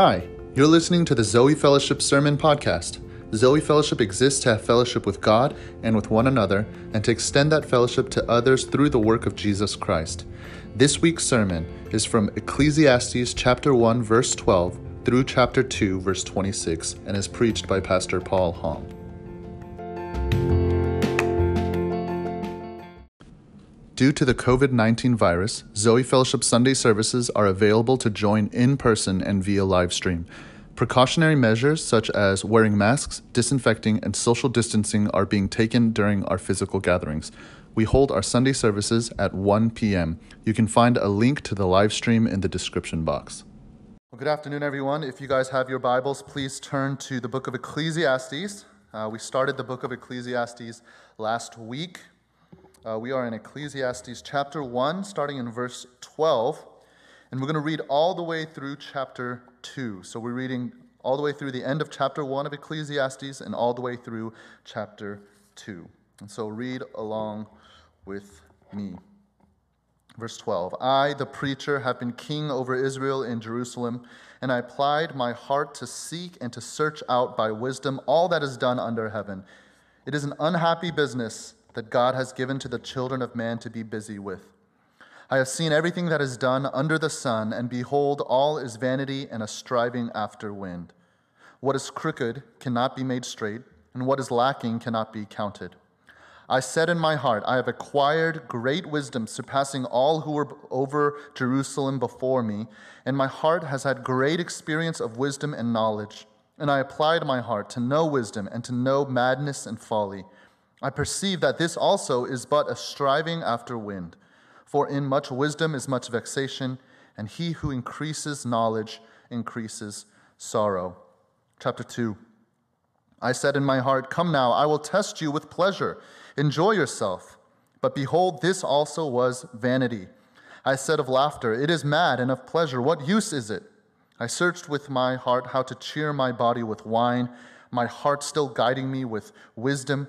Hi, you're listening to the Zoe Fellowship Sermon Podcast. Zoe Fellowship exists to have fellowship with God and with one another, and to extend that fellowship to others through the work of Jesus Christ. This week's sermon is from Ecclesiastes chapter 1, verse 12 through chapter 2, verse 26, and is preached by Pastor Paul Hong. Due to the COVID 19 virus, Zoe Fellowship Sunday services are available to join in person and via live stream. Precautionary measures such as wearing masks, disinfecting, and social distancing are being taken during our physical gatherings. We hold our Sunday services at 1 p.m. You can find a link to the live stream in the description box. Well, good afternoon, everyone. If you guys have your Bibles, please turn to the book of Ecclesiastes. Uh, we started the book of Ecclesiastes last week. Uh, we are in Ecclesiastes chapter 1, starting in verse 12, and we're going to read all the way through chapter 2. So we're reading all the way through the end of chapter 1 of Ecclesiastes and all the way through chapter 2. And so read along with me. Verse 12 I, the preacher, have been king over Israel in Jerusalem, and I applied my heart to seek and to search out by wisdom all that is done under heaven. It is an unhappy business that God has given to the children of man to be busy with. I have seen everything that is done under the sun, and behold, all is vanity and a striving after wind. What is crooked cannot be made straight, and what is lacking cannot be counted. I said in my heart, I have acquired great wisdom, surpassing all who were over Jerusalem before me, and my heart has had great experience of wisdom and knowledge. And I applied my heart to know wisdom and to know madness and folly. I perceive that this also is but a striving after wind. For in much wisdom is much vexation, and he who increases knowledge increases sorrow. Chapter 2 I said in my heart, Come now, I will test you with pleasure. Enjoy yourself. But behold, this also was vanity. I said of laughter, It is mad, and of pleasure, what use is it? I searched with my heart how to cheer my body with wine, my heart still guiding me with wisdom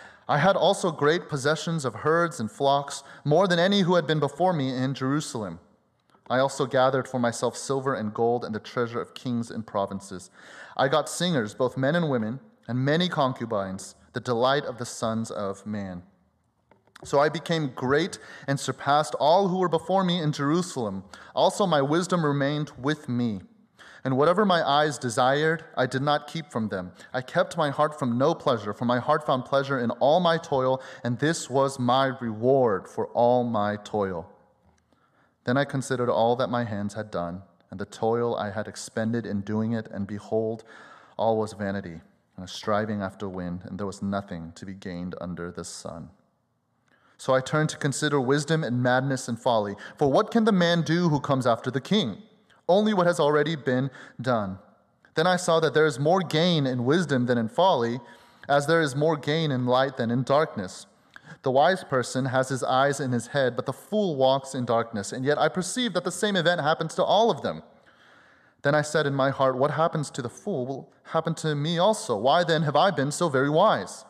I had also great possessions of herds and flocks, more than any who had been before me in Jerusalem. I also gathered for myself silver and gold and the treasure of kings and provinces. I got singers, both men and women, and many concubines, the delight of the sons of man. So I became great and surpassed all who were before me in Jerusalem. Also, my wisdom remained with me and whatever my eyes desired, I did not keep from them. I kept my heart from no pleasure, for my heart found pleasure in all my toil, and this was my reward for all my toil. Then I considered all that my hands had done, and the toil I had expended in doing it, and behold, all was vanity, and a striving after wind, and there was nothing to be gained under the sun. So I turned to consider wisdom and madness and folly. For what can the man do who comes after the king? Only what has already been done. Then I saw that there is more gain in wisdom than in folly, as there is more gain in light than in darkness. The wise person has his eyes in his head, but the fool walks in darkness. And yet I perceive that the same event happens to all of them. Then I said in my heart, What happens to the fool will happen to me also. Why then have I been so very wise?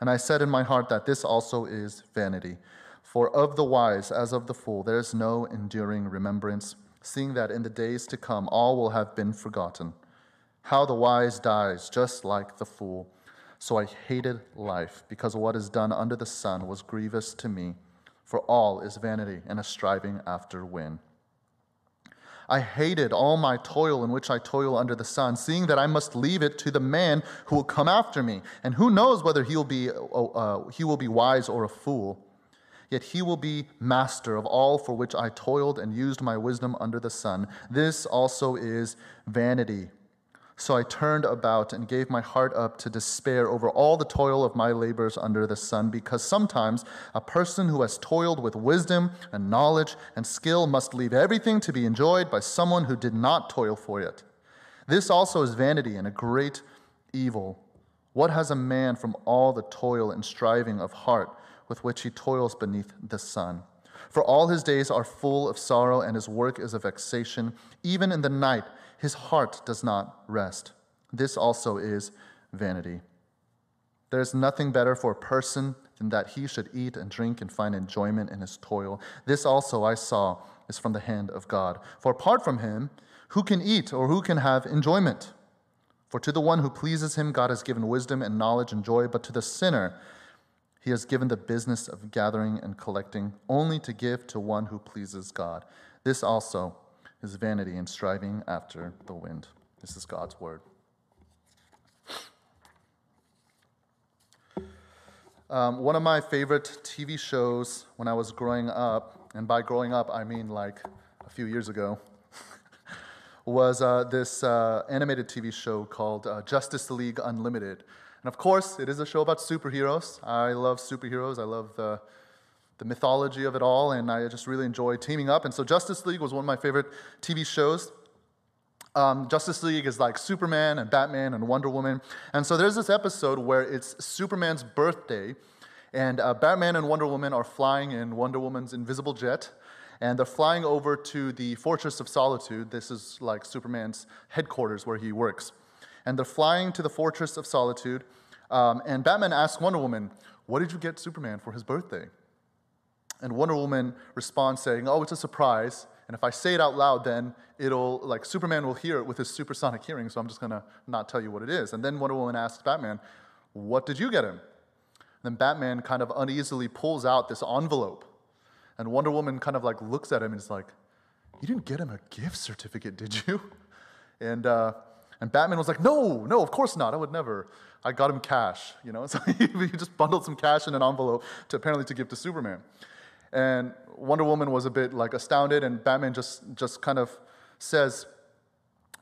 And I said in my heart that this also is vanity. For of the wise as of the fool, there is no enduring remembrance seeing that in the days to come all will have been forgotten. How the wise dies just like the fool. So I hated life, because what is done under the sun was grievous to me, for all is vanity and a striving after wind. I hated all my toil in which I toil under the sun, seeing that I must leave it to the man who will come after me, and who knows whether he will be, uh, uh he will be wise or a fool. Yet he will be master of all for which I toiled and used my wisdom under the sun. This also is vanity. So I turned about and gave my heart up to despair over all the toil of my labors under the sun, because sometimes a person who has toiled with wisdom and knowledge and skill must leave everything to be enjoyed by someone who did not toil for it. This also is vanity and a great evil. What has a man from all the toil and striving of heart with which he toils beneath the sun? For all his days are full of sorrow, and his work is a vexation. Even in the night, his heart does not rest. This also is vanity. There is nothing better for a person than that he should eat and drink and find enjoyment in his toil. This also I saw is from the hand of God. For apart from him, who can eat or who can have enjoyment? For to the one who pleases him, God has given wisdom and knowledge and joy, but to the sinner, he has given the business of gathering and collecting only to give to one who pleases God. This also is vanity and striving after the wind. This is God's word. Um, one of my favorite TV shows when I was growing up, and by growing up I mean like a few years ago, was uh, this uh, animated TV show called uh, Justice League Unlimited. And of course, it is a show about superheroes. I love superheroes. I love the, the mythology of it all, and I just really enjoy teaming up. And so, Justice League was one of my favorite TV shows. Um, Justice League is like Superman and Batman and Wonder Woman. And so there's this episode where it's Superman's birthday, and uh, Batman and Wonder Woman are flying in Wonder Woman's invisible jet, and they're flying over to the Fortress of Solitude. This is like Superman's headquarters where he works. And they're flying to the Fortress of Solitude, um, and Batman asks Wonder Woman, What did you get Superman for his birthday? And Wonder Woman responds saying, Oh, it's a surprise. And if I say it out loud, then it'll, like, Superman will hear it with his supersonic hearing, so I'm just gonna not tell you what it is. And then Wonder Woman asks Batman, What did you get him? And then Batman kind of uneasily pulls out this envelope. And Wonder Woman kind of like looks at him and is like, You didn't get him a gift certificate, did you? And, uh, and Batman was like, No, no, of course not. I would never. I got him cash, you know? So he just bundled some cash in an envelope to apparently to give to Superman. And Wonder Woman was a bit like astounded, and Batman just, just kind of says,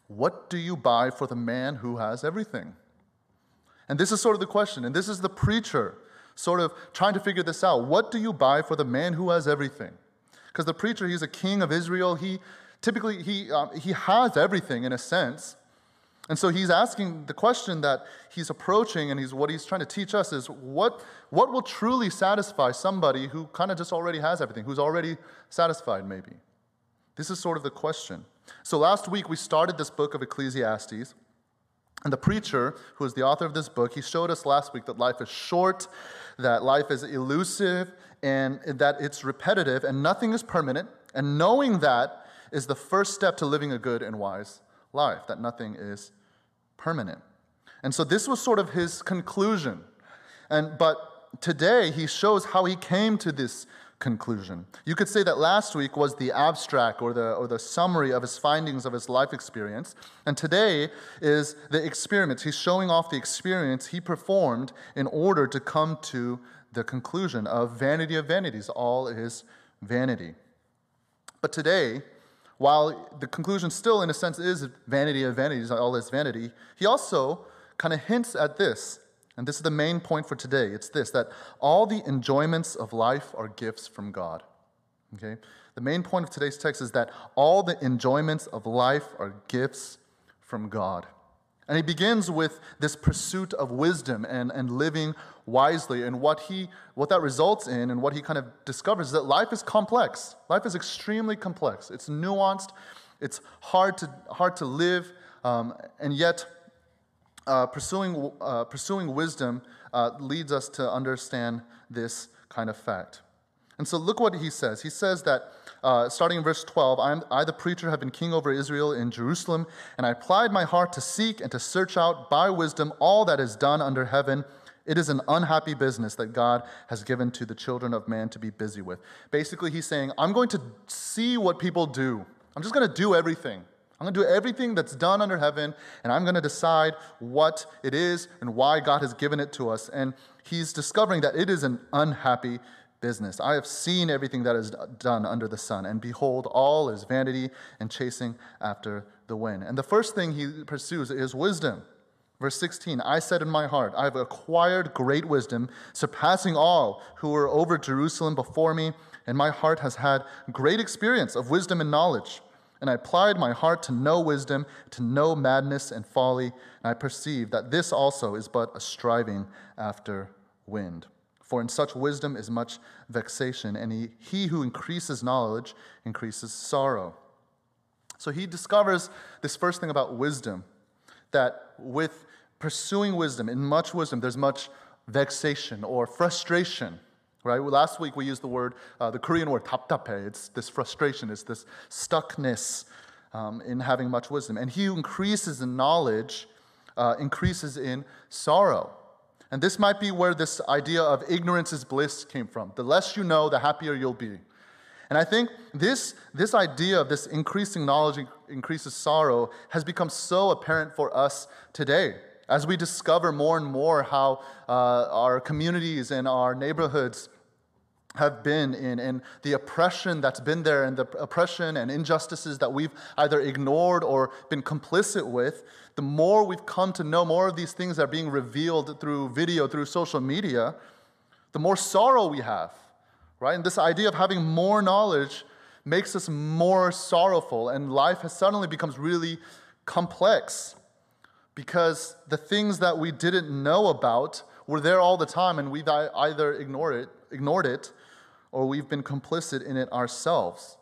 What do you buy for the man who has everything? And this is sort of the question, and this is the preacher sort of trying to figure this out. What do you buy for the man who has everything? Because the preacher, he's a king of Israel. He typically he, um, he has everything in a sense. And so he's asking the question that he's approaching, and he's, what he's trying to teach us is what, what will truly satisfy somebody who kind of just already has everything, who's already satisfied, maybe? This is sort of the question. So last week we started this book of Ecclesiastes, and the preacher, who is the author of this book, he showed us last week that life is short, that life is elusive, and that it's repetitive, and nothing is permanent. And knowing that is the first step to living a good and wise life, that nothing is permanent. And so this was sort of his conclusion. And but today he shows how he came to this conclusion. You could say that last week was the abstract or the, or the summary of his findings of his life experience. And today is the experiment. He's showing off the experience he performed in order to come to the conclusion of vanity of vanities. All is vanity. But today, while the conclusion still, in a sense, is vanity of vanities, all is vanity, he also kind of hints at this. And this is the main point for today. It's this that all the enjoyments of life are gifts from God. Okay? The main point of today's text is that all the enjoyments of life are gifts from God. And he begins with this pursuit of wisdom and, and living wisely. And what, he, what that results in and what he kind of discovers is that life is complex. Life is extremely complex. It's nuanced, it's hard to, hard to live, um, and yet uh, pursuing, uh, pursuing wisdom uh, leads us to understand this kind of fact. And so look what he says. He says that, uh, starting in verse 12, I, am, I, the preacher, have been king over Israel in Jerusalem, and I applied my heart to seek and to search out by wisdom all that is done under heaven. It is an unhappy business that God has given to the children of man to be busy with. Basically, he's saying, I'm going to see what people do. I'm just going to do everything. I'm going to do everything that's done under heaven, and I'm going to decide what it is and why God has given it to us. And he's discovering that it is an unhappy business. I have seen everything that is done under the sun, and behold, all is vanity and chasing after the wind. And the first thing he pursues is wisdom. Verse 16 I said in my heart, I have acquired great wisdom, surpassing all who were over Jerusalem before me, and my heart has had great experience of wisdom and knowledge. And I applied my heart to know wisdom, to know madness and folly, and I perceived that this also is but a striving after wind. For in such wisdom is much vexation, and he, he who increases knowledge increases sorrow. So he discovers this first thing about wisdom that with pursuing wisdom, in much wisdom, there's much vexation or frustration. Right? Last week we used the word, uh, the Korean word 답답해. It's this frustration, it's this stuckness um, in having much wisdom. And he who increases in knowledge uh, increases in sorrow. And this might be where this idea of ignorance is bliss came from. The less you know, the happier you'll be. And I think this, this idea of this increasing knowledge increases sorrow has become so apparent for us today as we discover more and more how uh, our communities and our neighborhoods have been in, and the oppression that's been there, and the oppression and injustices that we've either ignored or been complicit with, the more we've come to know more of these things that are being revealed through video, through social media, the more sorrow we have, right? And this idea of having more knowledge makes us more sorrowful, and life has suddenly becomes really complex because the things that we didn't know about were there all the time, and we've either ignored it, ignored it or we've been complicit in it ourselves.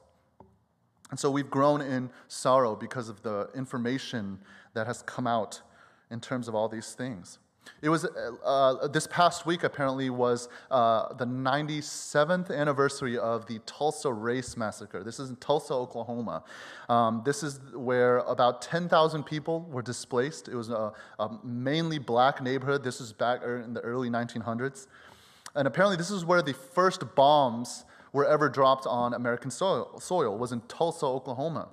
And so we've grown in sorrow because of the information that has come out in terms of all these things. It was uh, uh this past week, apparently, was uh, the 97th anniversary of the Tulsa Race Massacre. This is in Tulsa, Oklahoma. Um, this is where about 10,000 people were displaced. It was a, a mainly black neighborhood. This was back in the early 1900s. And apparently, this is where the first bombs were ever dropped on American soil, soil was in Tulsa, Oklahoma.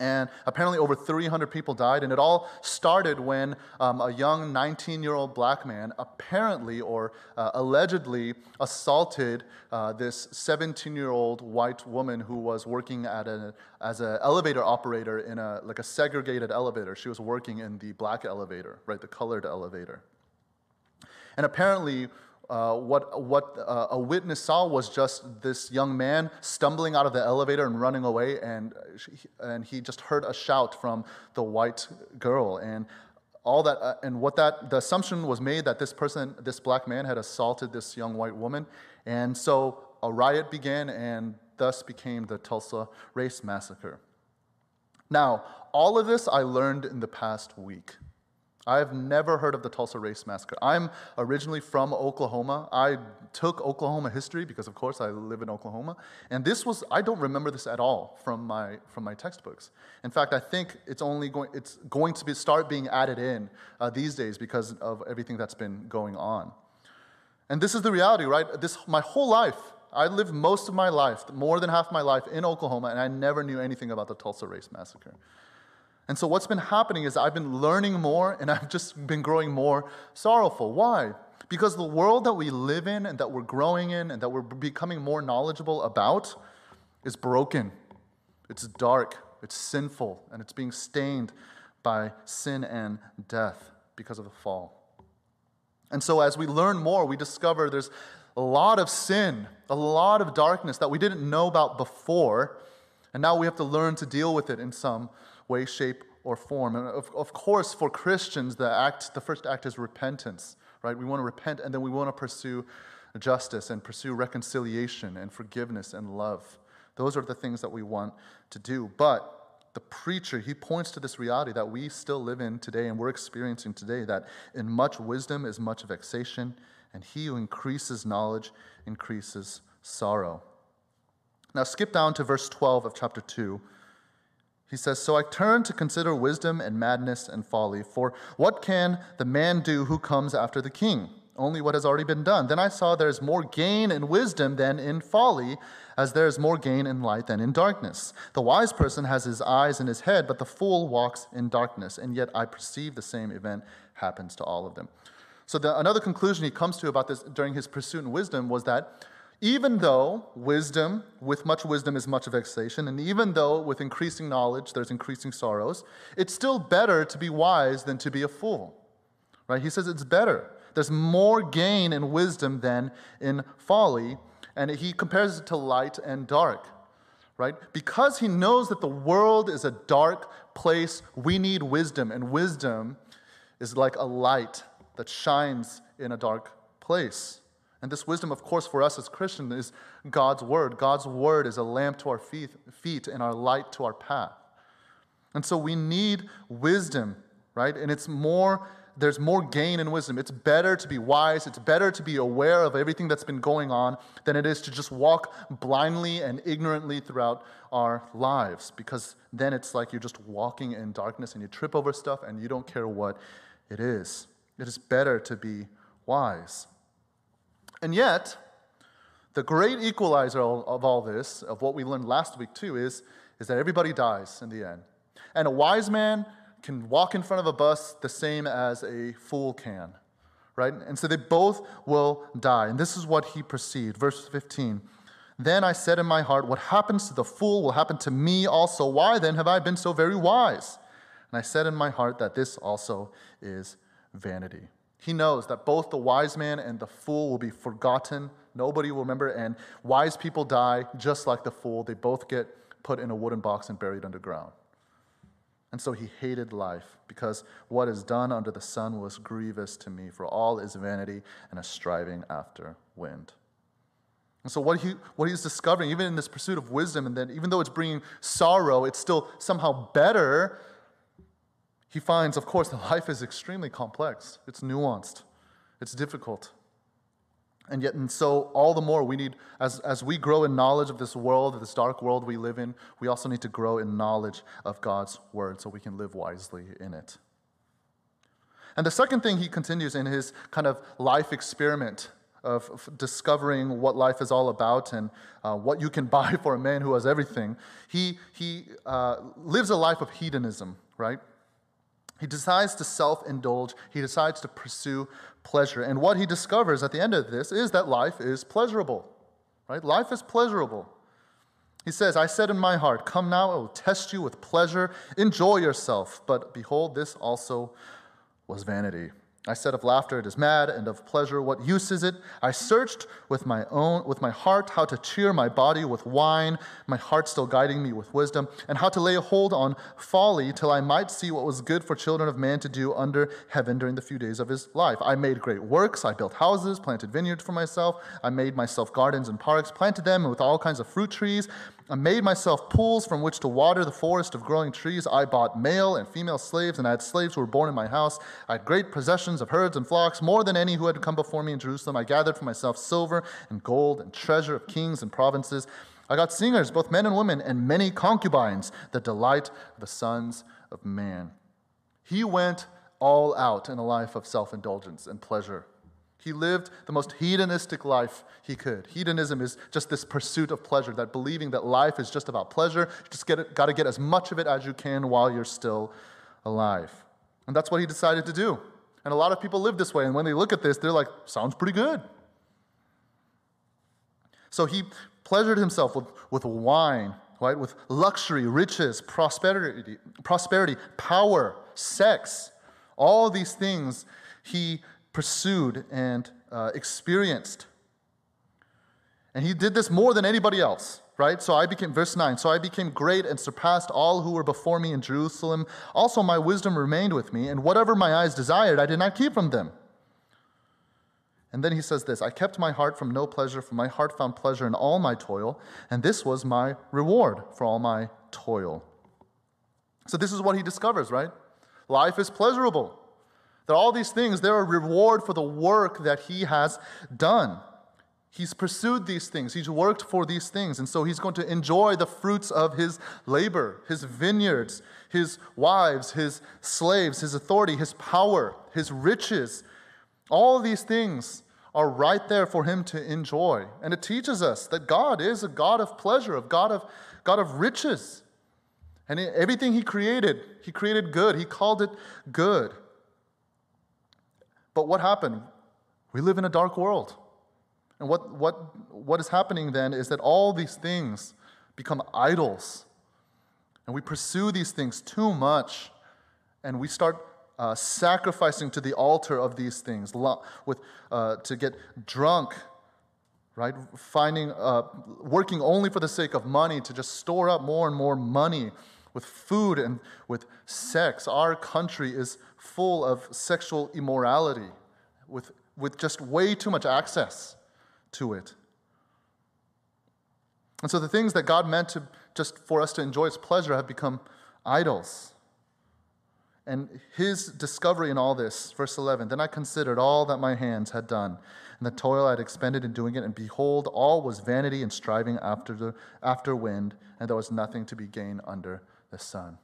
And apparently, over 300 people died. And it all started when um, a young 19 year old black man apparently or uh, allegedly assaulted uh, this 17 year old white woman who was working at a, as an elevator operator in a, like a segregated elevator. She was working in the black elevator, right, the colored elevator. And apparently, uh, what, what uh, a witness saw was just this young man stumbling out of the elevator and running away, and, and he just heard a shout from the white girl. And all that, uh, and what that, the assumption was made that this person, this black man, had assaulted this young white woman. And so a riot began, and thus became the Tulsa Race Massacre. Now, all of this I learned in the past week. I've never heard of the Tulsa Race Massacre. I'm originally from Oklahoma. I took Oklahoma history because, of course, I live in Oklahoma. And this was, I don't remember this at all from my, from my textbooks. In fact, I think it's only going, it's going to be, start being added in uh, these days because of everything that's been going on. And this is the reality, right? This, my whole life, I lived most of my life, more than half my life in Oklahoma, and I never knew anything about the Tulsa Race Massacre. And so, what's been happening is I've been learning more and I've just been growing more sorrowful. Why? Because the world that we live in and that we're growing in and that we're becoming more knowledgeable about is broken. It's dark, it's sinful, and it's being stained by sin and death because of the fall. And so, as we learn more, we discover there's a lot of sin, a lot of darkness that we didn't know about before, and now we have to learn to deal with it in some way, shape, or form. And of, of course, for Christians, the act, the first act is repentance, right? We want to repent and then we want to pursue justice and pursue reconciliation and forgiveness and love. Those are the things that we want to do. But the preacher, he points to this reality that we still live in today and we're experiencing today that in much wisdom is much vexation, and he who increases knowledge increases sorrow. Now, skip down to verse 12 of chapter 2. He says, So I turn to consider wisdom and madness and folly. For what can the man do who comes after the king? Only what has already been done. Then I saw there is more gain in wisdom than in folly, as there is more gain in light than in darkness. The wise person has his eyes in his head, but the fool walks in darkness. And yet I perceive the same event happens to all of them. So the, another conclusion he comes to about this during his pursuit in wisdom was that even though wisdom, with much wisdom, is much vexation, and even though with increasing knowledge there's increasing sorrows, it's still better to be wise than to be a fool. Right? He says it's better. There's more gain in wisdom than in folly, and he compares it to light and dark. right? Because he knows that the world is a dark place, we need wisdom, and wisdom is like a light that shines in a dark place. And this wisdom, of course, for us as Christians is God's word. God's word is a lamp to our feet, and our light to our path. And so we need wisdom, right? And it's more, there's more gain in wisdom. It's better to be wise, it's better to be aware of everything that's been going on than it is to just walk blindly and ignorantly throughout our lives. Because then it's like you're just walking in darkness and you trip over stuff and you don't care what it is. It is better to be wise. And yet, the great equalizer of all this, of what we learned last week too, is, is that everybody dies in the end. And a wise man can walk in front of a bus the same as a fool can, right? And so they both will die. And this is what he perceived. Verse 15. Then I said in my heart, What happens to the fool will happen to me also. Why then have I been so very wise? And I said in my heart that this also is vanity. He knows that both the wise man and the fool will be forgotten. Nobody will remember, and wise people die just like the fool. They both get put in a wooden box and buried underground. And so he hated life, because what is done under the sun was grievous to me, for all is vanity and a striving after wind. And so what, he, what he's discovering, even in this pursuit of wisdom, and then even though it's bringing sorrow, it's still somehow better he finds, of course, that life is extremely complex, it's nuanced, it's difficult. And yet, and so all the more we need, as, as we grow in knowledge of this world, of this dark world we live in, we also need to grow in knowledge of God's word so we can live wisely in it. And the second thing he continues in his kind of life experiment of, of discovering what life is all about and uh, what you can buy for a man who has everything, he, he uh, lives a life of hedonism, right? He decides to self indulge, he decides to pursue pleasure. And what he discovers at the end of this is that life is pleasurable, right? Life is pleasurable. He says, I said in my heart, Come now, I will test you with pleasure, enjoy yourself. But behold, this also was vanity. I said of laughter, it is mad, and of pleasure, what use is it? I searched with my own, with my heart, how to cheer my body with wine, my heart still guiding me with wisdom, and how to lay hold on folly, till I might see what was good for children of man to do under heaven during the few days of his life. I made great works. I built houses, planted vineyards for myself. I made myself gardens and parks, planted them with all kinds of fruit trees. I made myself pools from which to water the forest of growing trees. I bought male and female slaves, and I had slaves who were born in my house. I had great possessions of herds and flocks, more than any who had come before me in Jerusalem. I gathered for myself silver and gold and treasure of kings and provinces. I got singers, both men and women, and many concubines, the delight of the sons of man. He went all out in a life of self indulgence and pleasure he lived the most hedonistic life he could. Hedonism is just this pursuit of pleasure, that believing that life is just about pleasure. You just got to get as much of it as you can while you're still alive. And that's what he decided to do. And a lot of people live this way. And when they look at this, they're like, sounds pretty good. So he pleasured himself with, with wine, right? With luxury, riches, prosperity, prosperity, power, sex. All these things he pursued and uh, experienced. And he did this more than anybody else, right? So I became, verse 9, so I became great and surpassed all who were before me in Jerusalem. Also, my wisdom remained with me, and whatever my eyes desired, I did not keep from them. And then he says this I kept my heart from no pleasure, for my heart found pleasure in all my toil, and this was my reward for all my toil. So, this is what he discovers, right? Life is pleasurable. That all these things, they're a reward for the work that he has done. He's pursued these things, he's worked for these things, and so he's going to enjoy the fruits of his labor, his vineyards, his wives, his slaves, his authority, his power, his riches. All these things are right there for him to enjoy. And it teaches us that God is a God of pleasure, a God of, God of riches. And everything he created, he created good. He called it good. But what happened? We live in a dark world. And what, what, what is happening then is that all these things become idols. And we pursue these things too much. And we start uh, sacrificing to the altar of these things with, uh, to get drunk, right? Finding, uh, working only for the sake of money to just store up more and more money with food and with sex. Our country is full of sexual immorality with, with just way too much access to it. And so the things that God meant to just for us to enjoy its pleasure have become idols. And his discovery in all this, verse 11, then I considered all that my hands had done, and the toil I had expended in doing it, and behold, all was vanity and striving after, the, after wind, and there was nothing to be gained under the sun.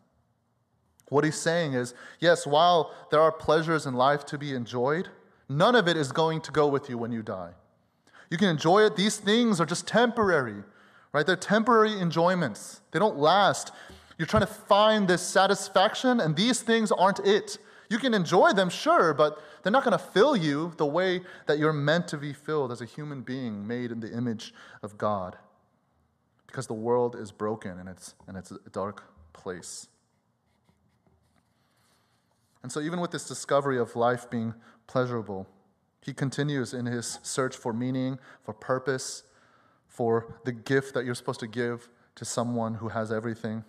What he's saying is yes, while there are pleasures in life to be enjoyed, none of it is going to go with you when you die. You can enjoy it, these things are just temporary, right? They're temporary enjoyments, they don't last. You're trying to find this satisfaction, and these things aren't it. You can enjoy them, sure, but they're not going to fill you the way that you're meant to be filled as a human being made in the image of God. Because the world is broken and it's, and it's dark place. And so, even with this discovery of life being pleasurable, he continues in his search for meaning, for purpose, for the gift that you're supposed to give to someone who has everything.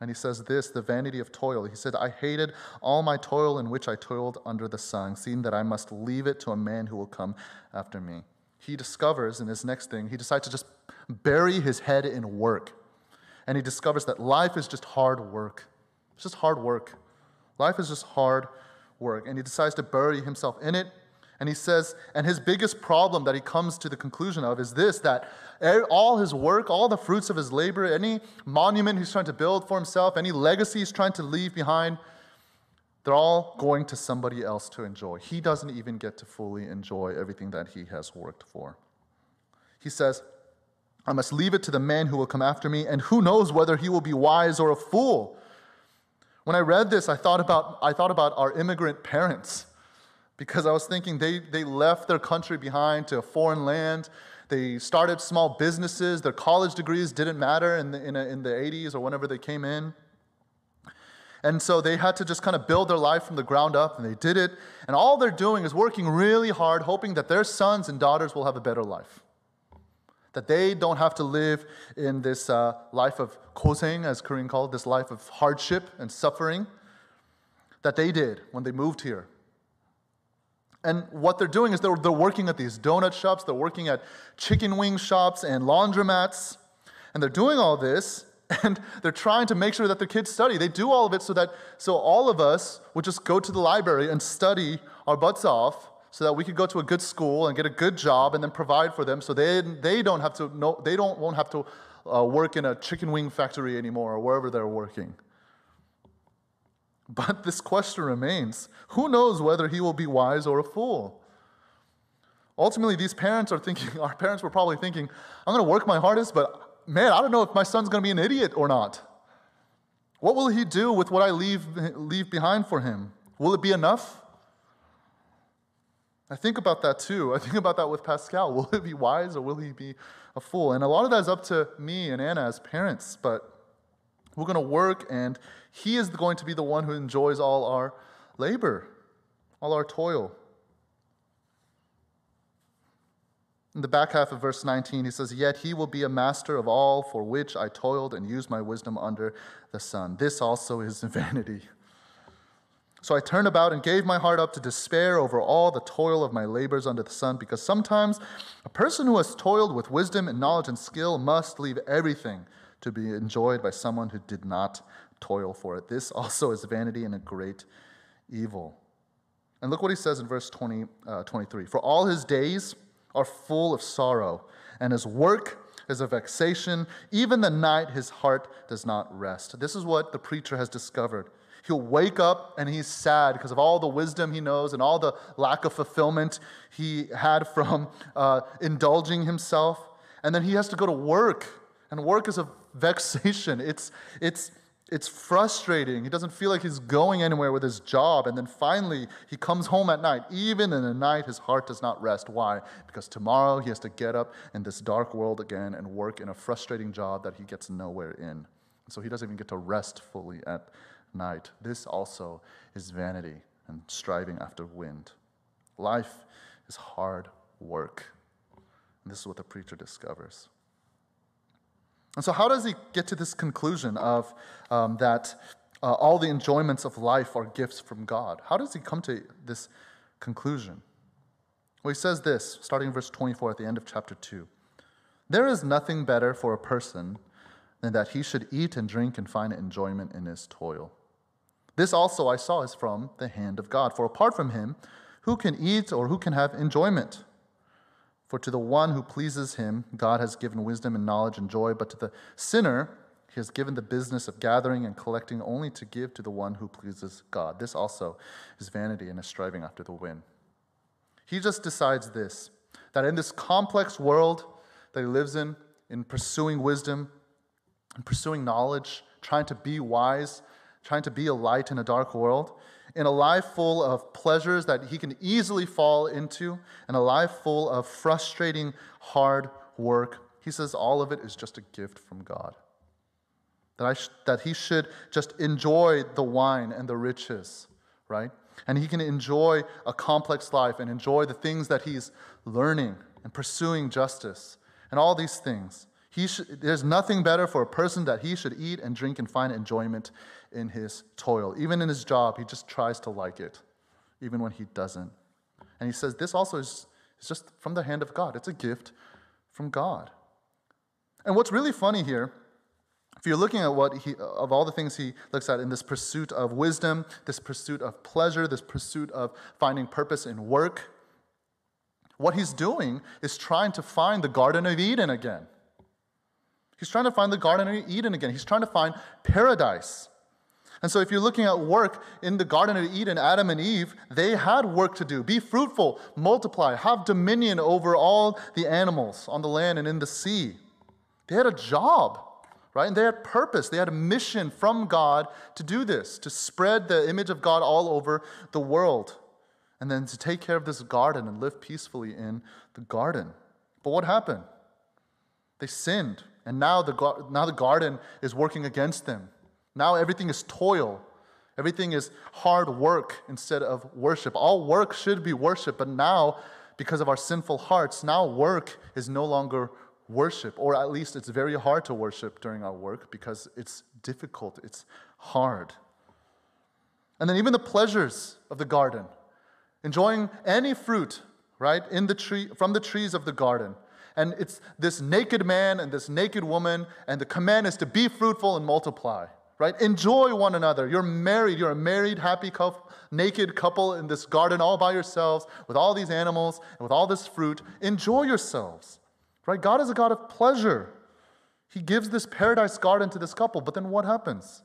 And he says this the vanity of toil. He said, I hated all my toil in which I toiled under the sun, seeing that I must leave it to a man who will come after me. He discovers in his next thing, he decides to just bury his head in work. And he discovers that life is just hard work. It's just hard work. Life is just hard work. And he decides to bury himself in it and he says, and his biggest problem that he comes to the conclusion of is this that all his work, all the fruits of his labor, any monument he's trying to build for himself, any legacy he's trying to leave behind, they're all going to somebody else to enjoy. He doesn't even get to fully enjoy everything that he has worked for. He says, I must leave it to the man who will come after me, and who knows whether he will be wise or a fool. When I read this, I thought about, I thought about our immigrant parents because I was thinking they, they left their country behind to a foreign land. They started small businesses. Their college degrees didn't matter in the, in, a, in the 80s or whenever they came in. And so they had to just kind of build their life from the ground up, and they did it. And all they're doing is working really hard, hoping that their sons and daughters will have a better life. That they don't have to live in this uh, life of koseng, as Korean called this life of hardship and suffering that they did when they moved here. And what they're doing is they're, they're working at these donut shops, they're working at chicken wing shops and laundromats, and they're doing all this, and they're trying to make sure that their kids study. They do all of it so that so all of us would just go to the library and study our butts off so that we could go to a good school and get a good job and then provide for them so they, they don't have to know, they don't won't have to uh, work in a chicken wing factory anymore or wherever they're working. But this question remains who knows whether he will be wise or a fool? Ultimately, these parents are thinking, our parents were probably thinking, I'm going to work my hardest, but man, I don't know if my son's going to be an idiot or not. What will he do with what I leave, leave behind for him? Will it be enough? I think about that too. I think about that with Pascal. Will he be wise or will he be a fool? And a lot of that is up to me and Anna as parents, but we're going to work, and He is going to be the one who enjoys all our labor, all our toil. In the back half of verse 19, he says, Yet he will be a master of all for which I toiled and used my wisdom under the sun. This also is vanity. So I turned about and gave my heart up to despair over all the toil of my labors under the sun, because sometimes a person who has toiled with wisdom and knowledge and skill must leave everything to be enjoyed by someone who did not toil for it. This also is vanity and a great evil. And look what he says in verse 20, uh, 23 For all his days are full of sorrow, and his work is a vexation. Even the night his heart does not rest. This is what the preacher has discovered. He'll wake up and he's sad because of all the wisdom he knows and all the lack of fulfillment he had from uh, indulging himself. And then he has to go to work and work is a vexation. It's, it's, it's frustrating. He doesn't feel like he's going anywhere with his job. And then finally, he comes home at night. Even in the night, his heart does not rest. Why? Because tomorrow he has to get up in this dark world again and work in a frustrating job that he gets nowhere in. So he doesn't even get to rest fully at night. This also is vanity and striving after wind. Life is hard work. And this is what the preacher discovers. And so, how does he get to this conclusion of um, that uh, all the enjoyments of life are gifts from God? How does he come to this conclusion? Well, he says this, starting in verse 24 at the end of chapter 2. There is nothing better for a person than that he should eat and drink and find enjoyment in his toil. This also I saw is from the hand of God. For apart from him, who can eat or who can have enjoyment? For to the one who pleases him, God has given wisdom and knowledge and joy, but to the sinner, he has given the business of gathering and collecting only to give to the one who pleases God. This also is vanity and a striving after the wind. He just decides this that in this complex world that he lives in, in pursuing wisdom, and pursuing knowledge, trying to be wise, trying to be a light in a dark world, in a life full of pleasures that he can easily fall into, and a life full of frustrating, hard work, he says all of it is just a gift from God. That, I sh- that he should just enjoy the wine and the riches, right? And he can enjoy a complex life and enjoy the things that he's learning and pursuing justice and all these things. He sh- there's nothing better for a person that he should eat and drink and find enjoyment in his toil. Even in his job, he just tries to like it, even when he doesn't. And he says this also is, is just from the hand of God, it's a gift from God. And what's really funny here, if you're looking at what he, of all the things he looks at in this pursuit of wisdom, this pursuit of pleasure, this pursuit of finding purpose in work, what he's doing is trying to find the Garden of Eden again. He's trying to find the Garden of Eden again. He's trying to find paradise. And so, if you're looking at work in the Garden of Eden, Adam and Eve, they had work to do. Be fruitful, multiply, have dominion over all the animals on the land and in the sea. They had a job, right? And they had purpose. They had a mission from God to do this, to spread the image of God all over the world, and then to take care of this garden and live peacefully in the garden. But what happened? They sinned, and now the, now the garden is working against them. Now everything is toil. Everything is hard work instead of worship. All work should be worship, but now, because of our sinful hearts, now work is no longer worship, or at least it's very hard to worship during our work because it's difficult, it's hard. And then even the pleasures of the garden, enjoying any fruit, right, in the tree, from the trees of the garden, and it's this naked man and this naked woman, and the command is to be fruitful and multiply, right? Enjoy one another. You're married, you're a married, happy, couple, naked couple in this garden all by yourselves with all these animals and with all this fruit. Enjoy yourselves, right? God is a God of pleasure. He gives this paradise garden to this couple, but then what happens?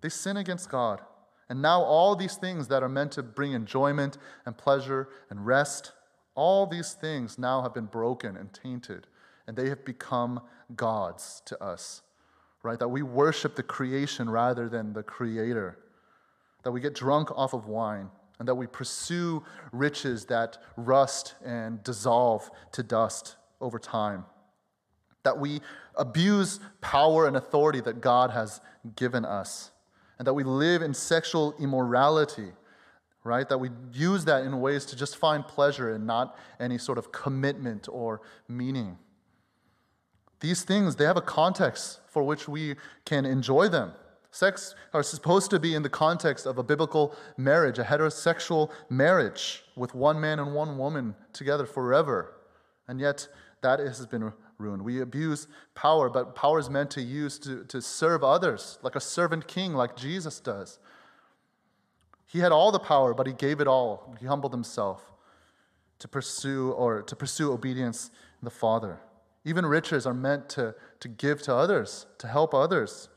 They sin against God. And now all these things that are meant to bring enjoyment and pleasure and rest all these things now have been broken and tainted, and they have become gods to us, right? That we worship the creation rather than the creator, that we get drunk off of wine, and that we pursue riches that rust and dissolve to dust over time. That we abuse power and authority that God has given us, and that we live in sexual immorality right? That we use that in ways to just find pleasure and not any sort of commitment or meaning. These things, they have a context for which we can enjoy them. Sex are supposed to be in the context of a biblical marriage, a heterosexual marriage with one man and one woman together forever. And yet, that has been ruined. We abuse power, but power is meant to use to, to serve others, like a servant king, like Jesus does. He had all the power, but he gave it all. He humbled himself to pursue or to pursue obedience in the Father. Even riches are meant to, to give to others, to help others,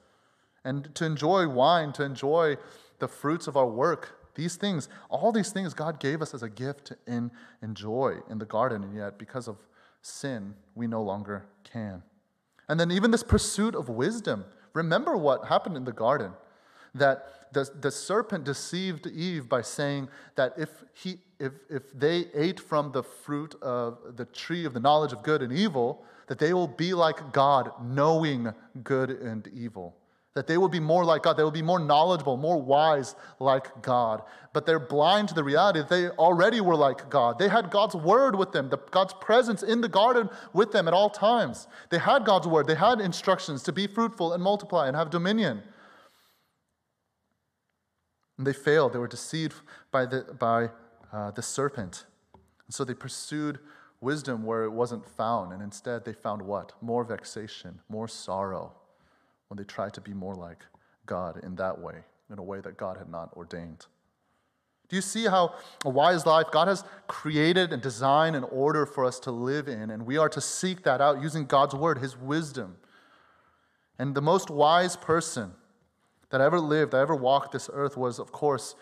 and to enjoy wine, to enjoy the fruits of our work. These things, all these things God gave us as a gift and enjoy in the garden, and yet because of sin, we no longer can. And then even this pursuit of wisdom. Remember what happened in the garden that the, the serpent deceived Eve by saying that if, he, if, if they ate from the fruit of the tree of the knowledge of good and evil, that they will be like God, knowing good and evil. that they will be more like God. They will be more knowledgeable, more wise like God. But they're blind to the reality that they already were like God. They had God's word with them, the, God's presence in the garden with them at all times. They had God's word, they had instructions to be fruitful and multiply and have dominion. And they failed. They were deceived by the, by, uh, the serpent. And so they pursued wisdom where it wasn't found. And instead, they found what? More vexation, more sorrow when they tried to be more like God in that way, in a way that God had not ordained. Do you see how a wise life God has created and designed an order for us to live in, and we are to seek that out using God's word, His wisdom? And the most wise person that ever lived, that ever walked this earth was, of course,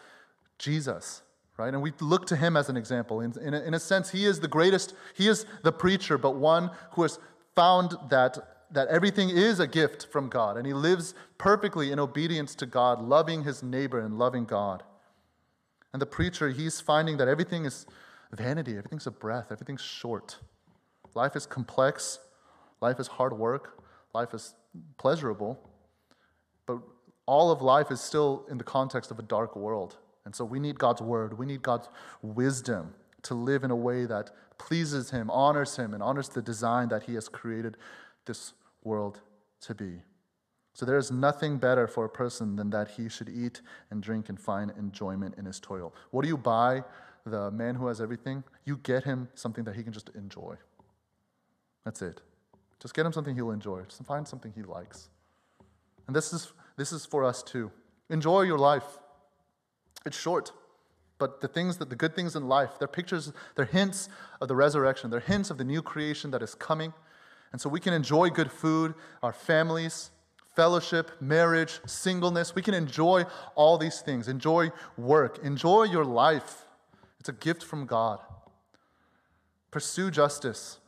Jesus, right? And we look to him as an example. In, in, a, in a sense, he is the greatest, he is the preacher, but one who has found that that everything is a gift from God, and he lives perfectly in obedience to God, loving his neighbor and loving God. And the preacher, he's finding that everything is vanity, everything's a breath, everything's short. Life is complex, life is hard work, life is pleasurable, but all of life is still in the context of a dark world. And so we need God's word, we need God's wisdom to live in a way that pleases Him, honors Him, and honors the design that He has created this world to be. So there is nothing better for a person than that he should eat and drink and find enjoyment in his toil. What do you buy the man who has everything? You get him something that he can just enjoy. That's it. Just get him something he'll enjoy. Just find something he likes. And this is, this is for us too. Enjoy your life. It's short, but the things that the good things in life, they're pictures, they're hints of the resurrection, they're hints of the new creation that is coming. And so we can enjoy good food, our families, fellowship, marriage, singleness. We can enjoy all these things. Enjoy work. Enjoy your life. It's a gift from God. Pursue justice,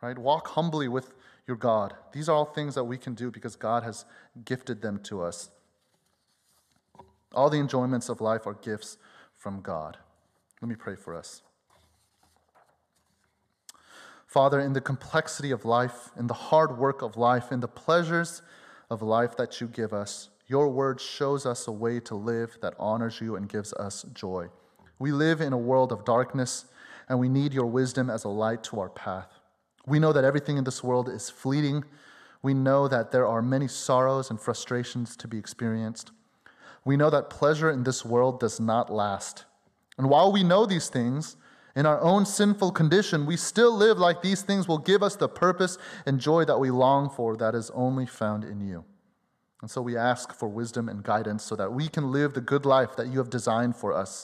right? Walk humbly with your God. These are all things that we can do because God has gifted them to us. All the enjoyments of life are gifts from God. Let me pray for us. Father, in the complexity of life, in the hard work of life, in the pleasures of life that you give us, your word shows us a way to live that honors you and gives us joy. We live in a world of darkness, and we need your wisdom as a light to our path. We know that everything in this world is fleeting. We know that there are many sorrows and frustrations to be experienced. We know that pleasure in this world does not last. And while we know these things, in our own sinful condition, we still live like these things will give us the purpose and joy that we long for that is only found in you. And so we ask for wisdom and guidance so that we can live the good life that you have designed for us.